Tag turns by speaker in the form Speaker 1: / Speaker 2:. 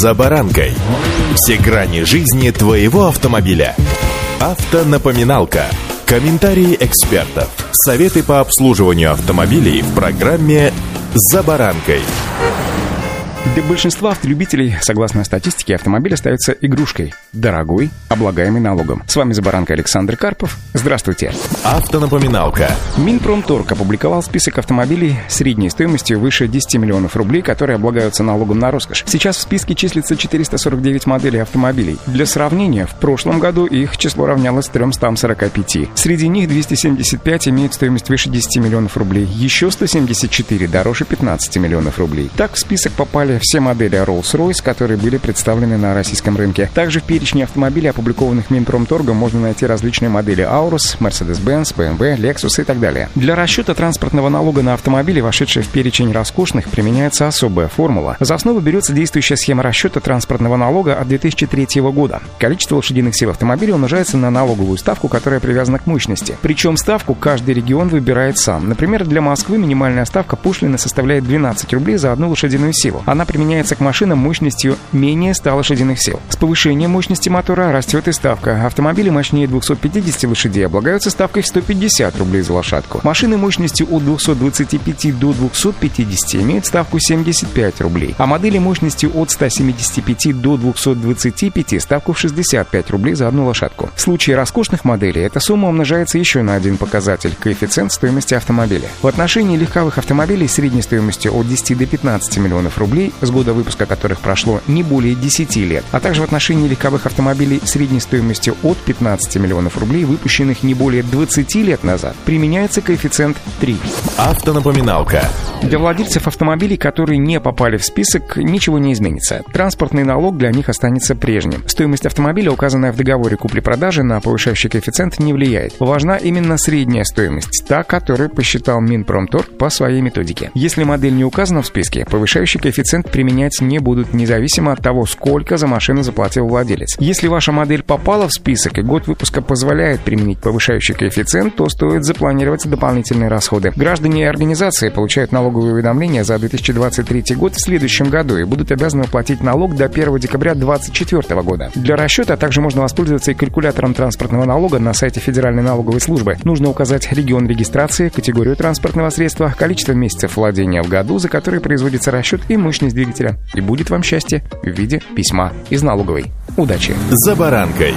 Speaker 1: «За баранкой». Все грани жизни твоего автомобиля. Автонапоминалка. Комментарии экспертов. Советы по обслуживанию автомобилей в программе «За баранкой».
Speaker 2: Для большинства автолюбителей, согласно статистике, автомобиль остается игрушкой, дорогой, облагаемый налогом. С вами за баранкой Александр Карпов. Здравствуйте.
Speaker 1: Автонапоминалка.
Speaker 2: Минпромторг опубликовал список автомобилей средней стоимостью выше 10 миллионов рублей, которые облагаются налогом на роскошь. Сейчас в списке числится 449 моделей автомобилей. Для сравнения, в прошлом году их число равнялось 345. Среди них 275 имеют стоимость выше 10 миллионов рублей, еще 174 дороже 15 миллионов рублей. Так в список попали все модели Rolls-Royce, которые были представлены на российском рынке. Также в перечне автомобилей, опубликованных Минпромторгом, можно найти различные модели Aurus, Mercedes-Benz, BMW, Lexus и так далее. Для расчета транспортного налога на автомобили, вошедшие в перечень роскошных, применяется особая формула. За основу берется действующая схема расчета транспортного налога от 2003 года. Количество лошадиных сил автомобиля умножается на налоговую ставку, которая привязана к мощности. Причем ставку каждый регион выбирает сам. Например, для Москвы минимальная ставка пошлины составляет 12 рублей за одну лошадиную силу. Она применяется к машинам мощностью менее 100 лошадиных сил. С повышением мощности мотора растет и ставка. Автомобили мощнее 250 лошадей облагаются ставкой 150 рублей за лошадку. Машины мощностью от 225 до 250 имеют ставку 75 рублей, а модели мощностью от 175 до 225 ставку в 65 рублей за одну лошадку. В случае роскошных моделей эта сумма умножается еще на один показатель – коэффициент стоимости автомобиля. В отношении легковых автомобилей средней стоимостью от 10 до 15 миллионов рублей с года выпуска которых прошло не более 10 лет, а также в отношении легковых автомобилей средней стоимостью от 15 миллионов рублей, выпущенных не более 20 лет назад, применяется коэффициент 3.
Speaker 1: Автонапоминалка.
Speaker 2: Для владельцев автомобилей, которые не попали в список, ничего не изменится. Транспортный налог для них останется прежним. Стоимость автомобиля, указанная в договоре купли-продажи, на повышающий коэффициент не влияет. Важна именно средняя стоимость, та, которую посчитал Минпромторг по своей методике. Если модель не указана в списке, повышающий коэффициент применять не будут, независимо от того, сколько за машину заплатил владелец. Если ваша модель попала в список и год выпуска позволяет применить повышающий коэффициент, то стоит запланировать дополнительные расходы. Граждане и организации получают налоговые уведомления за 2023 год в следующем году и будут обязаны платить налог до 1 декабря 2024 года. Для расчета также можно воспользоваться и калькулятором транспортного налога на сайте Федеральной налоговой службы. Нужно указать регион регистрации, категорию транспортного средства, количество месяцев владения в году, за которые производится расчет и мощность двигателя. И будет вам счастье в виде письма из налоговой. Удачи!
Speaker 1: «За баранкой».